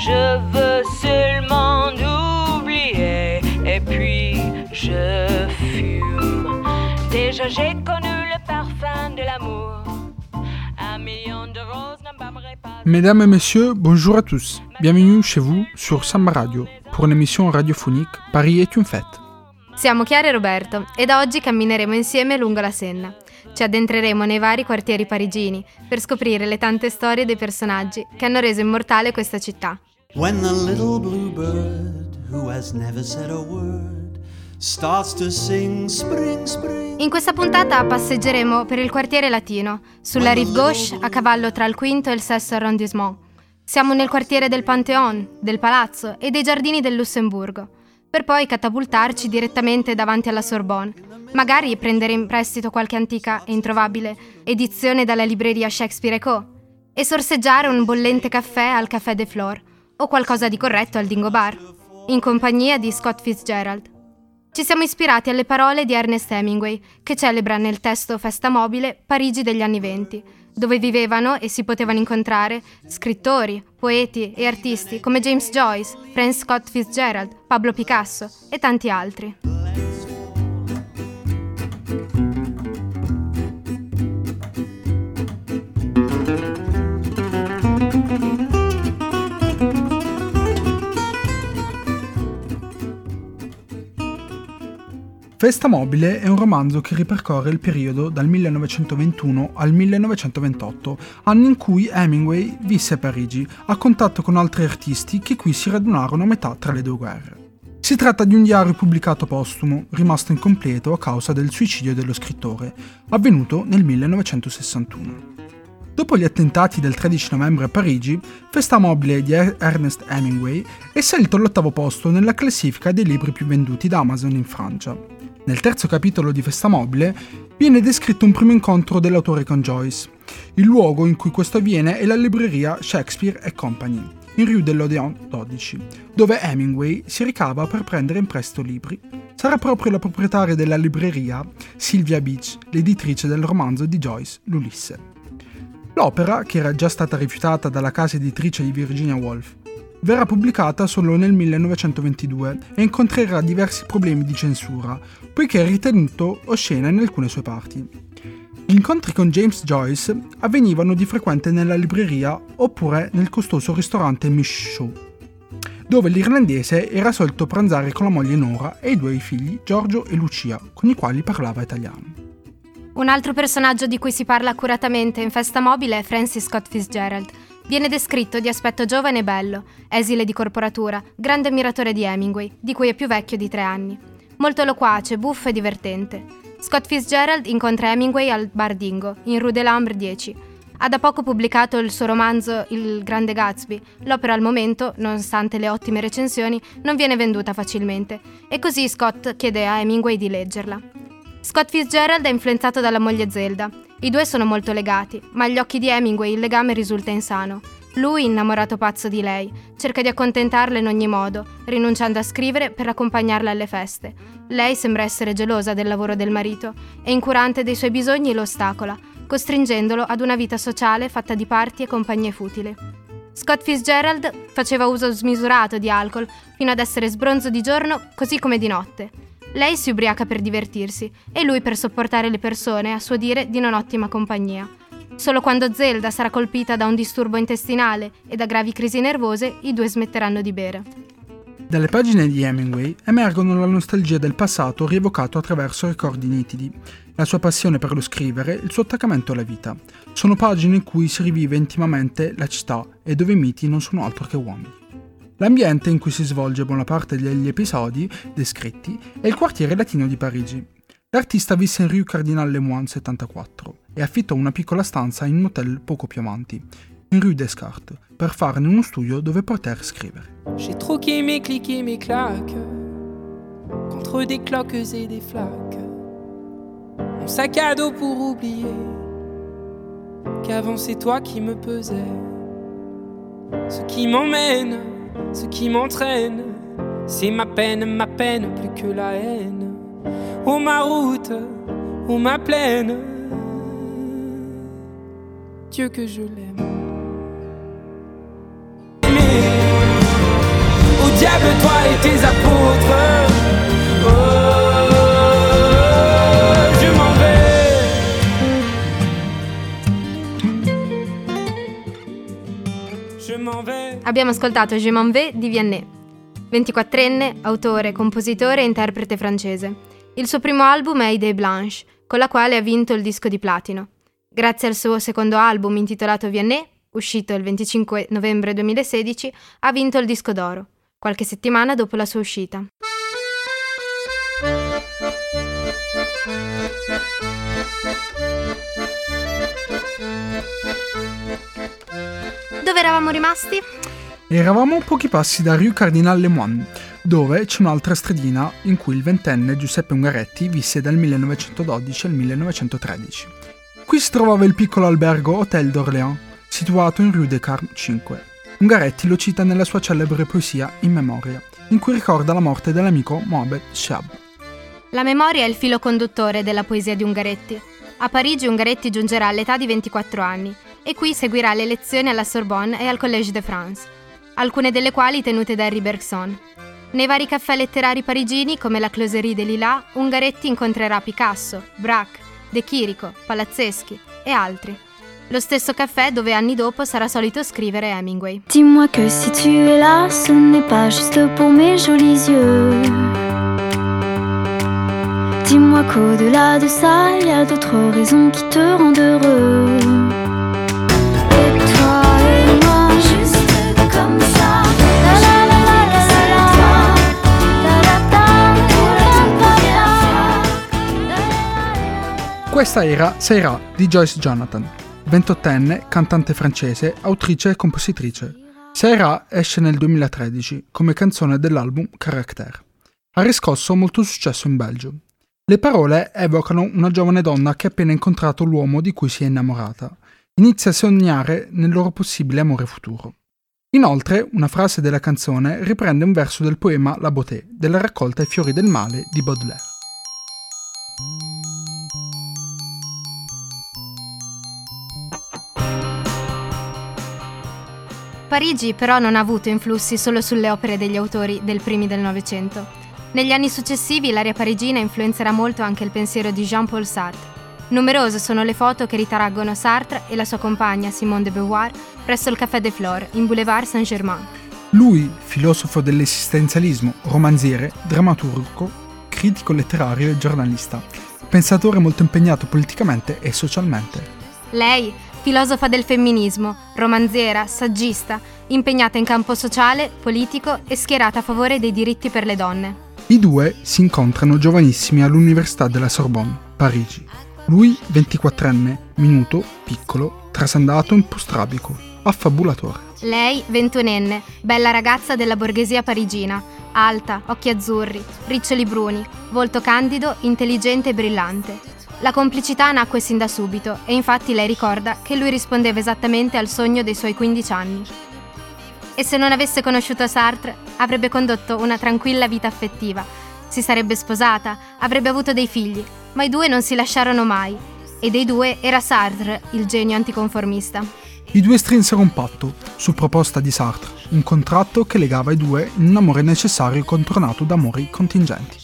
je veux seulement oublier et puis je fume. Déjà j'ai connu le parfum de l'amour. Un million de roses n'embarmerait pas. Mesdames et messieurs, bonjour à tous. Bienvenue chez vous sur Samba Radio pour une émission radiophonique Paris est une fête. Siamo Chiara e Roberto e da oggi cammineremo insieme lungo la Senna. Ci addentreremo nei vari quartieri parigini per scoprire le tante storie dei personaggi che hanno reso immortale questa città. When the little blue bird, who has never said a word, starts to sing spring, spring. In questa puntata passeggeremo per il quartiere latino, sulla rive gauche a cavallo tra il quinto e il sesto arrondissement. Siamo nel quartiere del Pantheon, del Palazzo e dei giardini del Lussemburgo, per poi catapultarci direttamente davanti alla Sorbonne, magari prendere in prestito qualche antica e introvabile edizione dalla libreria Shakespeare Co. e sorseggiare un bollente caffè al Café de Flore o qualcosa di corretto al Dingo Bar, in compagnia di Scott Fitzgerald. Ci siamo ispirati alle parole di Ernest Hemingway, che celebra nel testo Festa Mobile Parigi degli anni venti, dove vivevano e si potevano incontrare scrittori, poeti e artisti come James Joyce, Frank Scott Fitzgerald, Pablo Picasso e tanti altri. Festa Mobile è un romanzo che ripercorre il periodo dal 1921 al 1928, anno in cui Hemingway visse a Parigi, a contatto con altri artisti che qui si radunarono a metà tra le due guerre. Si tratta di un diario pubblicato postumo, rimasto incompleto a causa del suicidio dello scrittore, avvenuto nel 1961. Dopo gli attentati del 13 novembre a Parigi, Festa Mobile di Ernest Hemingway è salito all'ottavo posto nella classifica dei libri più venduti da Amazon in Francia. Nel terzo capitolo di Festa Mobile viene descritto un primo incontro dell'autore con Joyce. Il luogo in cui questo avviene è la libreria Shakespeare Company, in Rue de l'Odeon 12, dove Hemingway si ricava per prendere in prestito libri. Sarà proprio la proprietaria della libreria, Sylvia Beach, l'editrice del romanzo di Joyce, L'Ulisse. L'opera, che era già stata rifiutata dalla casa editrice di Virginia Woolf, verrà pubblicata solo nel 1922 e incontrerà diversi problemi di censura, poiché è ritenuto oscena in alcune sue parti. Gli incontri con James Joyce avvenivano di frequente nella libreria oppure nel costoso ristorante Michaud, dove l'irlandese era solito pranzare con la moglie Nora e i due figli Giorgio e Lucia, con i quali parlava italiano. Un altro personaggio di cui si parla accuratamente in Festa Mobile è Francis Scott Fitzgerald. Viene descritto di aspetto giovane e bello, esile di corporatura, grande ammiratore di Hemingway, di cui è più vecchio di tre anni. Molto loquace, buffo e divertente. Scott Fitzgerald incontra Hemingway al Bar Dingo, in Rue de l'Ambre 10. Ha da poco pubblicato il suo romanzo Il Grande Gatsby. L'opera al momento, nonostante le ottime recensioni, non viene venduta facilmente, e così Scott chiede a Hemingway di leggerla. Scott Fitzgerald è influenzato dalla moglie Zelda. I due sono molto legati, ma agli occhi di Hemingway il legame risulta insano. Lui, innamorato pazzo di lei, cerca di accontentarla in ogni modo, rinunciando a scrivere per accompagnarla alle feste. Lei sembra essere gelosa del lavoro del marito e incurante dei suoi bisogni lo ostacola, costringendolo ad una vita sociale fatta di parti e compagnie futili. Scott Fitzgerald faceva uso smisurato di alcol fino ad essere sbronzo di giorno così come di notte. Lei si ubriaca per divertirsi e lui per sopportare le persone, a suo dire, di non ottima compagnia. Solo quando Zelda sarà colpita da un disturbo intestinale e da gravi crisi nervose, i due smetteranno di bere. Dalle pagine di Hemingway emergono la nostalgia del passato rievocato attraverso ricordi nitidi, la sua passione per lo scrivere, il suo attaccamento alla vita. Sono pagine in cui si rivive intimamente la città e dove i miti non sono altro che uomini. L'ambiente in cui si svolge buona parte degli episodi descritti è il quartiere latino di Parigi. L'artista visse in Rue Cardinal Lemoine 74 e affittò una piccola stanza in un hotel poco più avanti. in Rue Descartes per farne uno studio dove poter scrivere. J'ai troqué mes clics et mes claques contre des cloques et des flaques. Mon sac à dos pour oublier qu'avant c'est toi qui me pesais. Ce qui m'emmène, ce qui m'entraîne, c'est ma peine, ma peine plus que la haine. Oh ma route, oh ma plaine, Dieu que je l'aime. Abbiamo ascoltato Je m'en vais di Vianney, 24enne, autore, compositore e interprete francese. Il suo primo album è Idée Blanche, con la quale ha vinto il disco di platino. Grazie al suo secondo album intitolato Vianney, uscito il 25 novembre 2016, ha vinto il disco d'oro, qualche settimana dopo la sua uscita. Dove eravamo rimasti? Eravamo a pochi passi da Rue Cardinal Lemoine, dove c'è un'altra stradina in cui il ventenne Giuseppe Ungaretti visse dal 1912 al 1913. Qui si trovava il piccolo albergo Hotel d'Orléans, situato in Rue Descartes 5. Ungaretti lo cita nella sua celebre poesia In memoria, in cui ricorda la morte dell'amico Mohamed Shab. La memoria è il filo conduttore della poesia di Ungaretti. A Parigi Ungaretti giungerà all'età di 24 anni e qui seguirà le lezioni alla Sorbonne e al Collège de France, alcune delle quali tenute da Henri Bergson. Nei vari caffè letterari parigini, come la Closerie des Lilas, Ungaretti incontrerà Picasso, Braque, De Chirico, Palazzeschi e altri. Lo stesso caffè dove anni dopo sarà solito scrivere Hemingway. Dis-moi que si tu es là, ce n'est pas juste pour mes jolis yeux. Dis-moi qu'au-delà de ça, il y a d'autres raisons qui te rendent heureux. Questa era Seira di Joyce Jonathan, 28enne, cantante francese, autrice e compositrice. Seira esce nel 2013 come canzone dell'album Caractère. Ha riscosso molto successo in Belgio. Le parole evocano una giovane donna che ha appena incontrato l'uomo di cui si è innamorata. Inizia a sognare nel loro possibile amore futuro. Inoltre, una frase della canzone riprende un verso del poema La Beauté della raccolta I fiori del male di Baudelaire. Parigi però non ha avuto influssi solo sulle opere degli autori del primi del Novecento. Negli anni successivi l'area parigina influenzerà molto anche il pensiero di Jean-Paul Sartre. Numerose sono le foto che ritraggono Sartre e la sua compagna Simone de Beauvoir presso il Café des Flores in Boulevard Saint-Germain. Lui, filosofo dell'esistenzialismo, romanziere, drammaturgo, critico letterario e giornalista, pensatore molto impegnato politicamente e socialmente. Lei, filosofa del femminismo, romanziera, saggista, impegnata in campo sociale, politico e schierata a favore dei diritti per le donne. I due si incontrano giovanissimi all'Università della Sorbonne, Parigi. Lui 24enne, minuto, piccolo, trasandato un po' strabico, affabulatore. Lei, ventunenne, bella ragazza della borghesia parigina, alta, occhi azzurri, riccioli bruni, volto candido, intelligente e brillante. La complicità nacque sin da subito e infatti lei ricorda che lui rispondeva esattamente al sogno dei suoi 15 anni. E se non avesse conosciuto Sartre, avrebbe condotto una tranquilla vita affettiva, si sarebbe sposata, avrebbe avuto dei figli, ma i due non si lasciarono mai. E dei due era Sartre, il genio anticonformista. I due strinsero un patto, su proposta di Sartre, un contratto che legava i due in un amore necessario contornato da amori contingenti.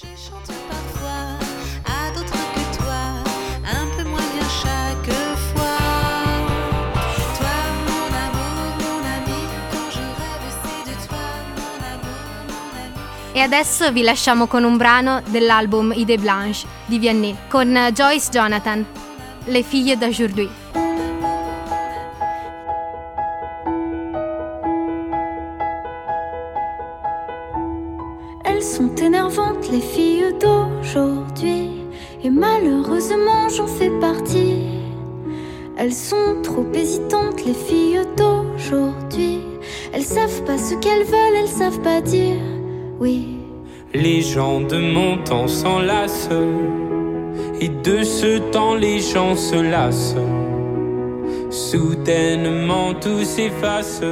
E adesso vi lasciamo con un brano dell'album Idée Blanche di Vianney con Joyce Jonathan, Les filles d'aujourd'hui. Elles sont énervantes, les filles d'aujourd'hui. Et malheureusement, j'en fais partie. Elles sont trop hésitantes, les filles d'aujourd'hui. aujourd'hui. Elles savent pas ce qu'elles veulent, elles savent pas dire oui. Les gens de mon temps s'enlacent. Et de ce temps, les gens se lassent. Soudainement, tout s'efface.